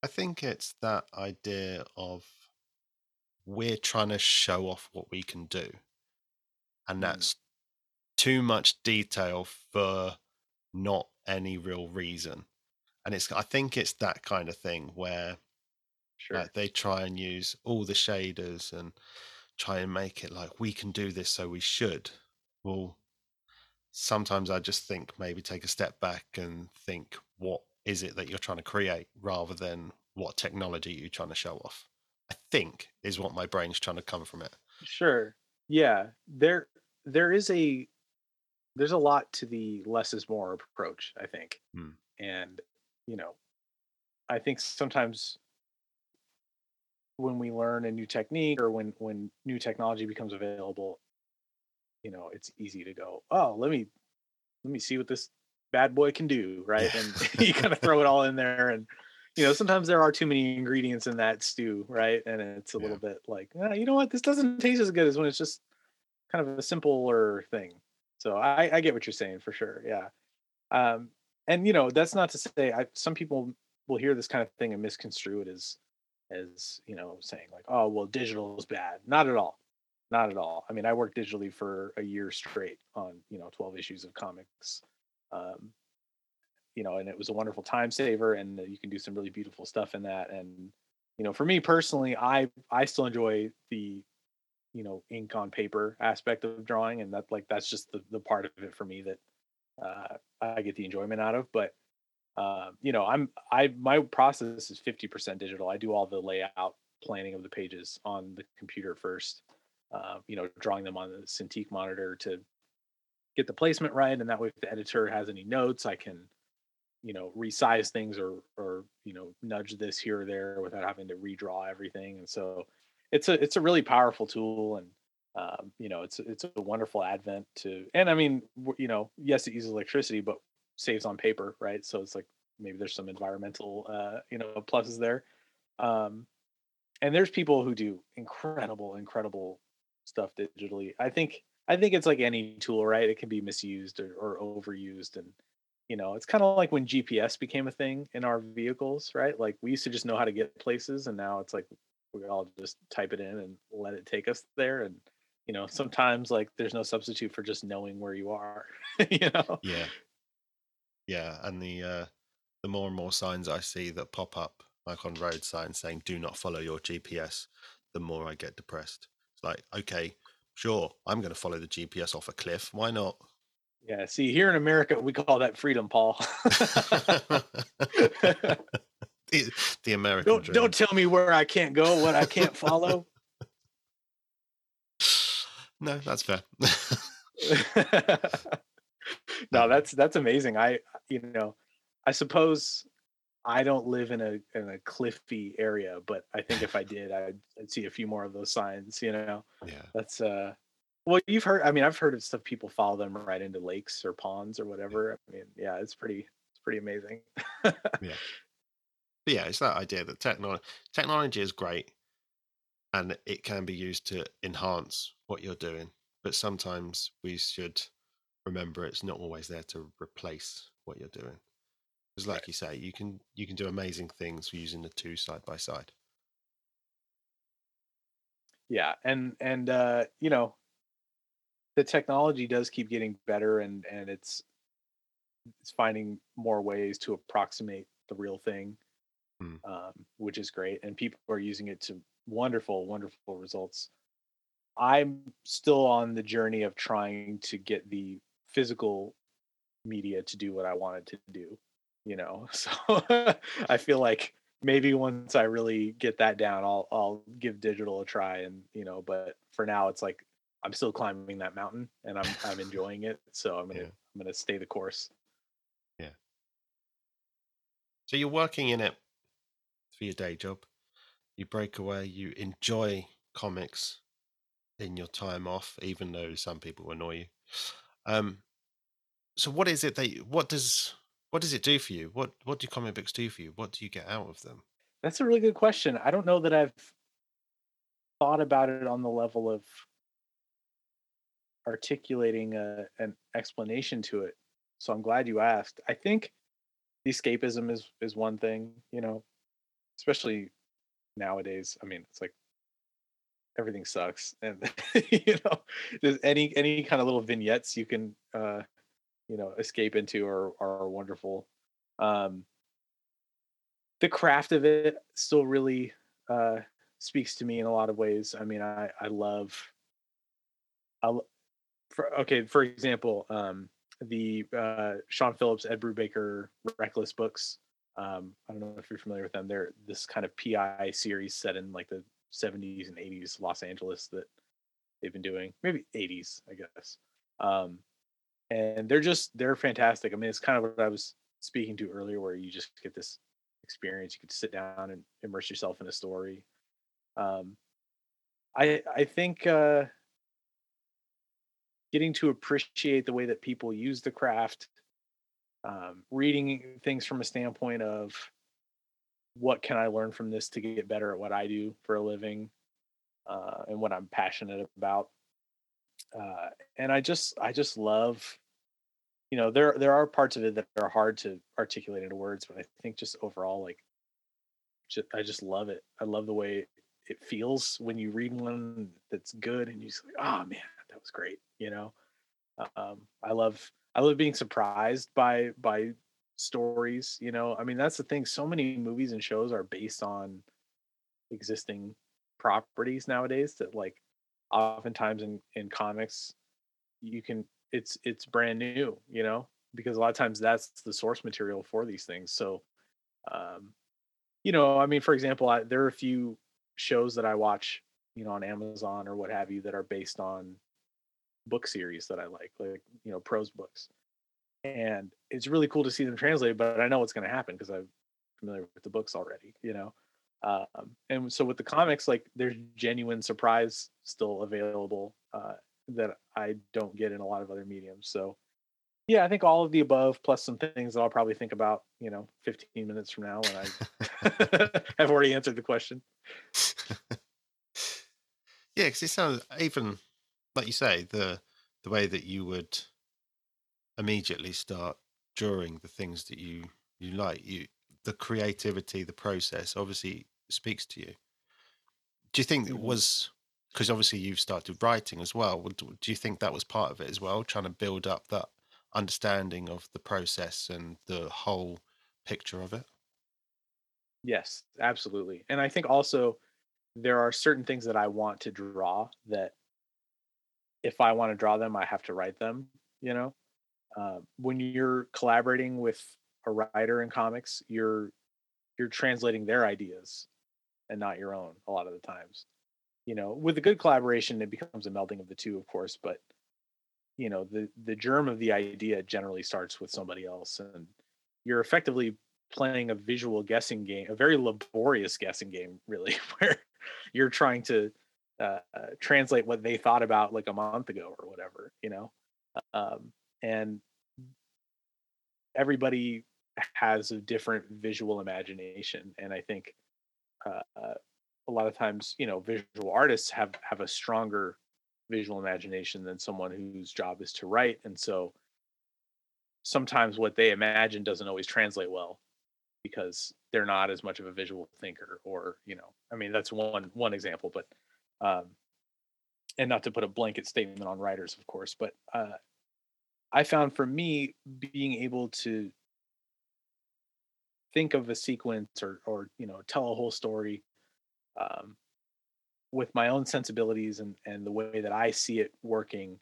I think it's that idea of we're trying to show off what we can do. And
Mm.
that's too much detail for not any real reason. And it's I think it's that kind of thing where
sure
like they try and use all the shaders and try and make it like we can do this so we should. Well, sometimes I just think maybe take a step back and think what is it that you're trying to create rather than what technology you're trying to show off. I think is what my brain's trying to come from it.
sure yeah there there is a there's a lot to the less is more approach i think
Hmm.
and you know i think sometimes when we learn a new technique or when when new technology becomes available you know it's easy to go oh let me let me see what this bad boy can do right?
Yeah.
and [laughs] you kind of throw it all in there and you know sometimes there are too many ingredients in that stew right? And it's a
Yeah.
little bit like "Ah, you know what? This doesn't taste as good as when it's just kind of a simpler thing. So i i get what you're saying for sure yeah. Um and you know that's not to say i some people will hear this kind of thing and misconstrue it as as you know saying like oh well digital is bad. Not at all. Not at all. I mean i worked digitally for a year straight on you know 12 issues of comics um you know and it was a wonderful time saver and you can do some really beautiful stuff in that and you know for me personally i i still enjoy the you know ink on paper aspect of drawing and that like that's just the, the part of it for me that uh i get the enjoyment out of but uh, you know i'm i my process is 50% digital. I do all the layout planning of the pages on the computer first uh, you know drawing them on the cintiq monitor to get the placement right. And that way if the editor has any notes i can you know resize things or or you know nudge this here or there without having to redraw everything. And so it's a it's a really powerful tool. And um, you know it's it's a wonderful advent to and i mean you know yes it uses electricity but saves on paper right? So it's like maybe there's some environmental uh you know pluses there. Um and there's people who do incredible incredible stuff digitally. I think i think it's like any tool right? It can be misused or, or overused and you know it's kind of like when gps became a thing in our vehicles right? Like we used to just know how to get places and now it's like we all just type it in and let it take us there and you know sometimes like there's no substitute for just knowing where you are [laughs] you know?
Yeah. Yeah. And the uh the more and more signs I see that pop up, like on road signs saying do not follow your GPS, the more I get depressed. It's like, okay, sure, I'm gonna follow the GPS off a cliff. Why not?
yeah see here in america we call that freedom paul [laughs]
the, the American
don't
dream.
don't tell me where i can't go what i can't follow [laughs]
No, that's fair. [laughs]
no that's that's amazing i you know i suppose i don't live in a in a cliffy area but i think if i [laughs] did i'd, I'd see a few more of those signs you know
yeah.
that's uh well you've heard i mean i've heard of stuff people follow them right into lakes or ponds or whatever i mean yeah it's pretty it's pretty amazing yeah, [laughs]
But yeah, it's that idea that technology technology is great and it can be used to enhance what you're doing. But sometimes we should remember it's not always there to replace what you're doing. Because like
Right.
you say, you can you can do amazing things using the two side by side.
yeah and and uh you know the technology does keep getting better and and it's it's finding more ways to approximate the real thing
Hmm.
um, which is great and people are using it to wonderful wonderful results i'm still on the journey of trying to get the physical media to do what i wanted to do you know [laughs] so i feel like maybe once I really get that down, I'll I'll give digital a try. And you know, but for now, it's like I'm still climbing that mountain, and I'm I'm enjoying it. So I'm gonna
Yeah.
I'm gonna stay the course. Yeah.
So you're working in it for your day job. You break away. You enjoy comics in your time off, even though some people annoy you. Um, so what is it that? What does what does it do for you? What what do comic books do for you? What do you get out of them?
That's a really good question. I don't know that I've thought about it on the level of articulating a, an explanation to it. So I'm glad you asked. I think the escapism is is one thing, you know, especially nowadays. I mean, it's like everything sucks, and [laughs] you know, there's any any kind of little vignettes you can, uh, you know, escape into are are wonderful. Um, the craft of it still really uh, speaks to me in a lot of ways. I mean, I I love. I for okay, for example, um, the uh, Sean Phillips, Ed Brubaker, Reckless books. Um, I don't know if you're familiar with them. They're this kind of PI series set in like the 70s and 80s Los Angeles that they've been doing, maybe 80s, I guess. Um, and they're just they're fantastic. I mean, it's kind of what I was speaking to earlier, where you just get this experience. You to sit down and immerse yourself in a story. Um, I I think uh, getting to appreciate the way that people use the craft, um, reading things from a standpoint of what can I learn from this to get better at what I do for a living, uh, and what I'm passionate about. Uh, and I just I just love you know there there are parts of it that are hard to articulate into words but i think just overall like just, i just love it. I love the way it feels when you read one that's good and you just like oh man that was great you know? Um i love i love being surprised by by stories you know? I mean that's the thing so many movies and shows are based on existing properties nowadays that like oftentimes in in comics you can it's it's brand new you know because a lot of times that's the source material for these things. So um you know i mean for example I, there are a few shows that i watch you know on amazon or what have you that are based on book series that i like like you know prose books. And it's really cool to see them translated but i know what's going to happen because i'm familiar with the books already you know? Um, and so with the comics like there's genuine surprise still available uh, that I don't get in a lot of other mediums. So yeah, I think all of the above plus some things that I'll probably think about, you know, 15 minutes from now when I [laughs] have already answered the question. [laughs]
yeah, because it sounds even like you say the the way that you would immediately start drawing the things that you you like you the creativity the process obviously speaks to you do you think it
Mhm.
was because obviously you've started writing as well do you think that was part of it as well trying to build up that understanding of the process and the whole picture of it
Yes, absolutely. And I think also there are certain things that I want to draw that if I want to draw them, I have to write them, you know? Uh, when you're collaborating with a writer in comics, you're you're translating their ideas and not your own a lot of the times. You know, with a good collaboration, it becomes a melding of the two, of course, but you know, the the germ of the idea generally starts with somebody else and you're effectively playing a visual guessing game, a very laborious guessing game, [laughs] really, where you're trying to uh, translate what they thought about like a month ago or whatever, you know. Um, and everybody has a different visual imagination, and I think uh, a lot of times, you know, visual artists have have a stronger visual imagination than someone whose job is to write, and so sometimes what they imagine doesn't always translate well because they're not as much of a visual thinker or you know i mean that's one one example but um and not to put a blanket statement on writers of course but uh i found for me being able to think of a sequence or or you know tell a whole story um with my own sensibilities and and the way that i see it working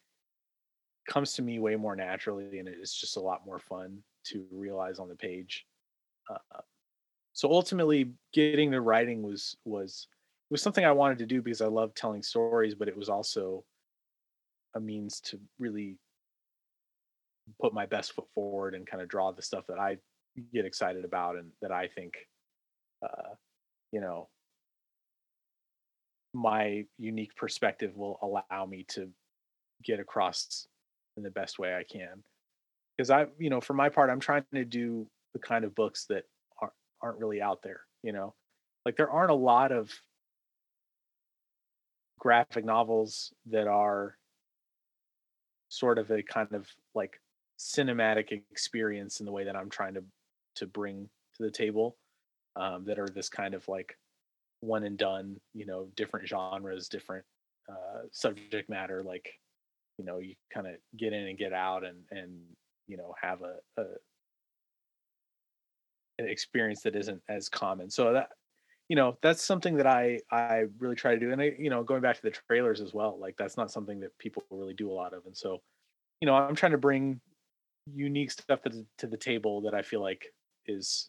comes to me way more naturally and it's just a lot more fun to realize on the page. Uh, so ultimately getting the writing was was was something I wanted to do because I love telling stories, but it was also a means to really put my best foot forward and kind of draw the stuff that I get excited about and that I think, uh, you know, my unique perspective will allow me to get across in the best way I can. Because I, you know, for my part, I'm trying to do the kind of books that aren't aren't really out there. You know, like there aren't a lot of graphic novels that are sort of a kind of like cinematic experience in the way that I'm trying to to bring to the table um, that are this kind of like one and done you know different genres different uh, subject matter like you know you kind of get in and get out and and you know have a, a an experience that isn't as common. So that you know that's something that i i really try to do. And i you know going back to the trailers as well like that's not something that people really do a lot of. And so you know i'm trying to bring unique stuff to the, to the table that i feel like is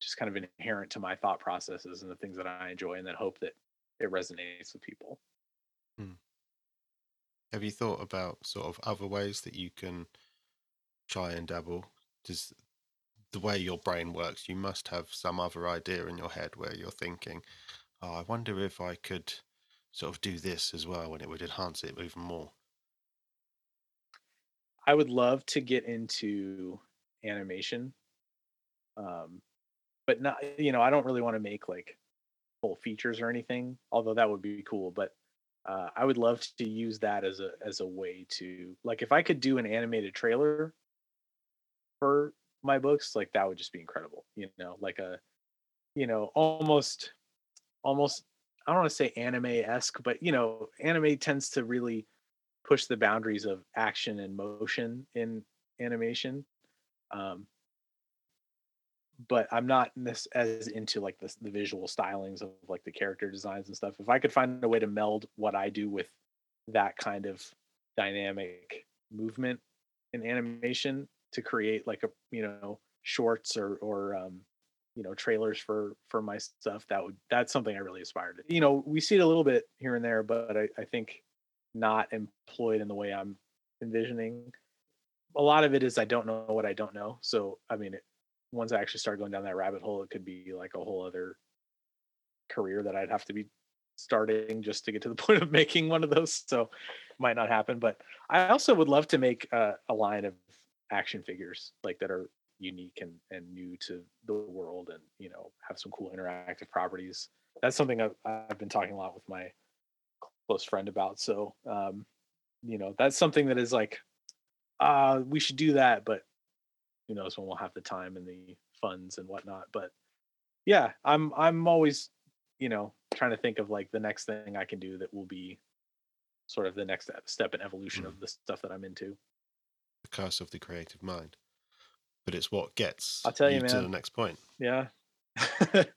just kind of inherent to my thought processes and the things that i enjoy and then hope that it resonates with people
Hmm. Have you thought about sort of other ways that you can try and dabble? Just the way your brain works, you must have some other idea in your head where you're thinking, oh, I wonder if I could sort of do this as well and it would enhance it even more.
I would love to get into animation. Um, but not, you know, I don't really want to make like full features or anything, although that would be cool. But uh, I would love to use that as a as a way to like if I could do an animated trailer for my books, like that would just be incredible. You know, like a, you know, almost, almost. I don't want to say anime esque, but you know, anime tends to really push the boundaries of action and motion in animation. Um, but I'm not this as into like the, the visual stylings of like the character designs and stuff. If I could find a way to meld what I do with that kind of dynamic movement in animation to create like a you know shorts or or um, you know trailers for for my stuff, that would that's something I really aspire to. You know, we see it a little bit here and there, but I, I think not employed in the way I'm envisioning. A lot of it is I don't know what I don't know. So I mean, it, once I actually start going down that rabbit hole, it could be like a whole other career that I'd have to be starting just to get to the [laughs] point of making one of those. So might not happen. But I also would love to make uh, a line of action figures like that are unique and, and new to the world and you know have some cool interactive properties that's something I've, I've been talking a lot with my close friend about so um you know that's something that is like uh we should do that but who knows when we'll have the time and the funds and whatnot but yeah i'm i'm always you know trying to think of like the next thing i can do that will be sort of the next step in evolution
Mm.
of the stuff that i'm into
The curse of the creative mind. But it's what gets
I'll tell you,
to
man.
the next point.
Yeah. [laughs] it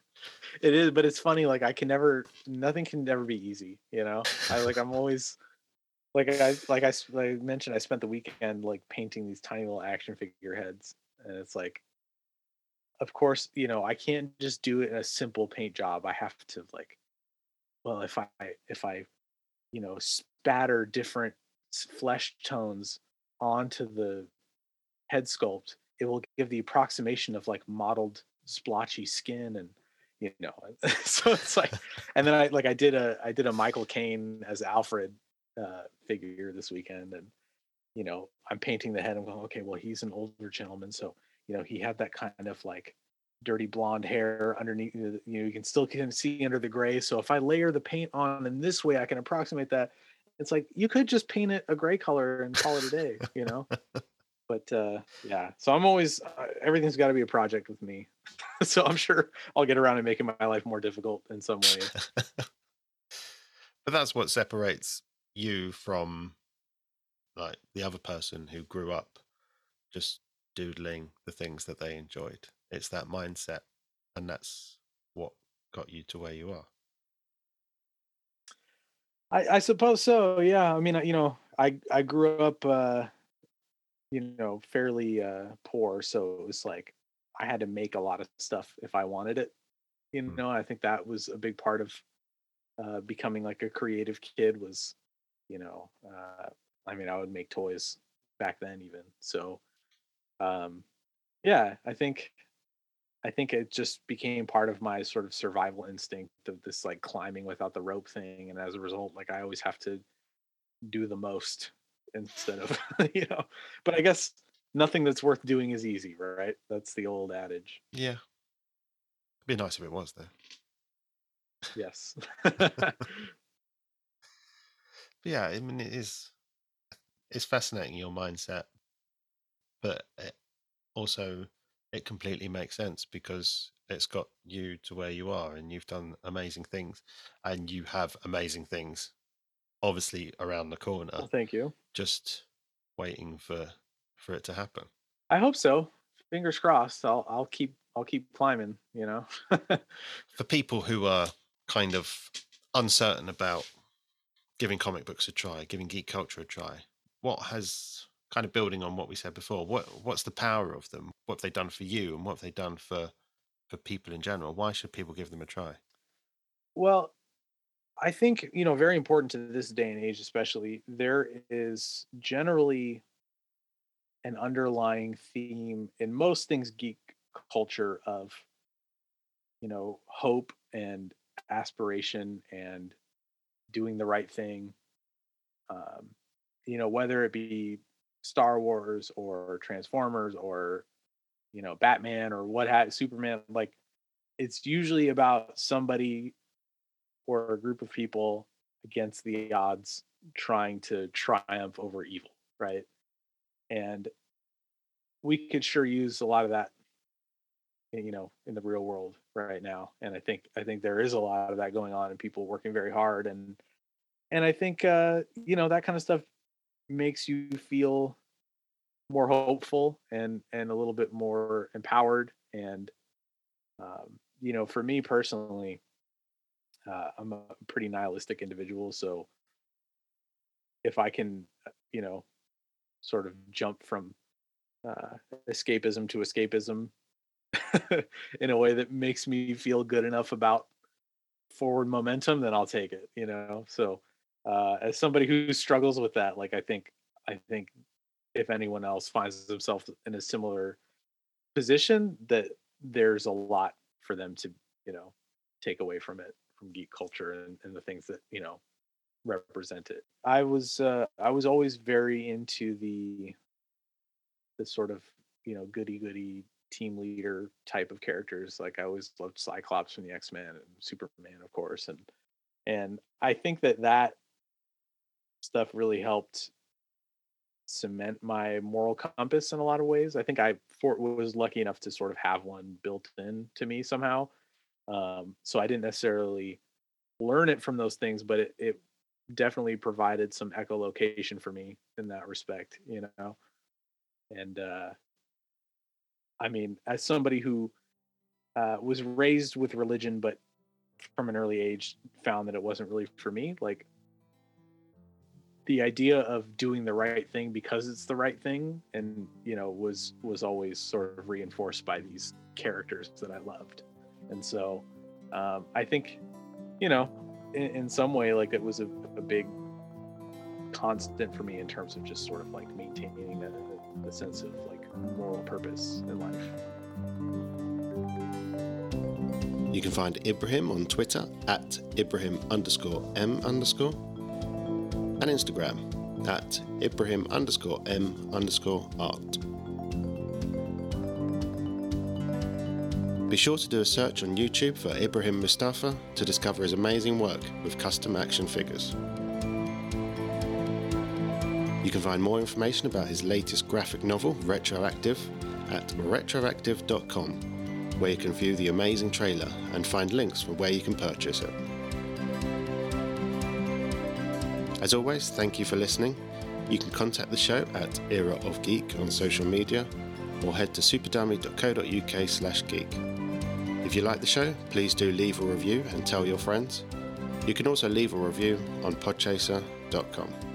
is, but it's funny. Like I can never, nothing can never be easy. You know, I like I'm always like I like I, like I mentioned. I spent the weekend like painting these tiny little action figure heads, and it's like, of course, you know, I can't just do it in a simple paint job. I have to like, well, if I if I, you know, spatter different flesh tones onto the head sculpt, it will give the approximation of like modeled splotchy skin and you know [laughs] so it's like and then i like i did a i did a michael caine as alfred uh figure this weekend and you know i'm painting the head i'm going okay well he's an older gentleman so you know he had that kind of like dirty blonde hair underneath you know you can still can see under the gray so if i layer the paint on in this way i can approximate that it's like you could just paint it a gray color and call it a day you know [laughs] but uh yeah so i'm always uh, everything's got to be a project with me [laughs] so i'm sure i'll get around to making my life more difficult in some way. [laughs]
But that's what separates you from like the other person who grew up just doodling the things that they enjoyed. It's that mindset, and that's what got you to where you are.
I, I suppose so yeah i mean you know i i grew up uh you know fairly uh poor so it was like I had to make a lot of stuff if I wanted it. You
Mm.
know, I think that was a big part of uh, becoming like a creative kid was, you know, uh, I mean, I would make toys back then even. So, um, yeah, I think, I think it just became part of my sort of survival instinct of this like climbing without the rope thing, and as a result, like I always have to do the most instead of [laughs] you know. But I guess nothing that's worth doing is easy, right? That's the old adage.
Yeah. It'd be nice if it was though.
Yes. [laughs] [laughs]
Yeah, I mean, it is. It's fascinating your mindset, but it also it completely makes sense because it's got you to where you are, and you've done amazing things, and you have amazing things, obviously around the corner,
well, thank you.
just waiting for for it to happen.
I hope so. Fingers crossed. I'll I'll keep I'll keep climbing. You know. [laughs]
For people who are kind of uncertain about giving comic books a try, giving geek culture a try, what has kind of building on what we said before, what what's the power of them? What have they done for you and what have they done for for people in general? Why should people give them a try?
Well, I think, you know, very important to this day and age, especially, there is generally an underlying theme in most things geek culture of, you know, hope and aspiration and doing the right thing. Um, you know, whether it be Star Wars or Transformers or, you know, Batman or what have Superman, like it's usually about somebody or a group of people against the odds trying to triumph over evil, right? And we could sure use a lot of that you know in the real world right now and i think i think there is a lot of that going on and people working very hard and and i think uh you know that kind of stuff makes you feel more hopeful and and a little bit more empowered and um you know for me personally uh, I'm a pretty nihilistic individual, so if I can, uh, you know, sort of jump from uh, escapism to escapism [laughs] in a way that makes me feel good enough about forward momentum, then I'll take it. You know, so uh, as somebody who struggles with that, like I think, I think if anyone else finds themselves in a similar position, that there's a lot for them to, you know, take away from it from geek culture and, and the things that you know represent it. I was uh i was always very into the the sort of you know goody goody team leader type of characters. Like i always loved cyclops from the x-men and superman of course and and i think that that stuff really helped cement my moral compass in a lot of ways i think i for, was lucky enough to sort of have one built in to me somehow um, so I didn't necessarily learn it from those things, but it, it definitely provided some echolocation for me in that respect, you know. And uh, I mean, as somebody who uh, was raised with religion, but from an early age found that it wasn't really for me, like the idea of doing the right thing because it's the right thing and you know was was always sort of reinforced by these characters that i loved and so um, I think, you know, in, in, some way, like it was a, a, big constant for me in terms of just sort of like maintaining a, a sense of like moral purpose in life.
You can find Ibrahim on Twitter at Ibrahim underscore M underscore and Instagram at Ibrahim underscore M underscore art. Be sure to do a search on YouTube for Ibrahim Moustafa to discover his amazing work with custom action figures. You can find more information about his latest graphic novel, Retroactive, at retroactive.com, where you can view the amazing trailer and find links for where you can purchase it. As always, thank you for listening. You can contact the show at Era of Geek on social media or head to superdummy.co.uk slash geek. If you like the show, please do leave a review and tell your friends. You can also leave a review on podchaser.com.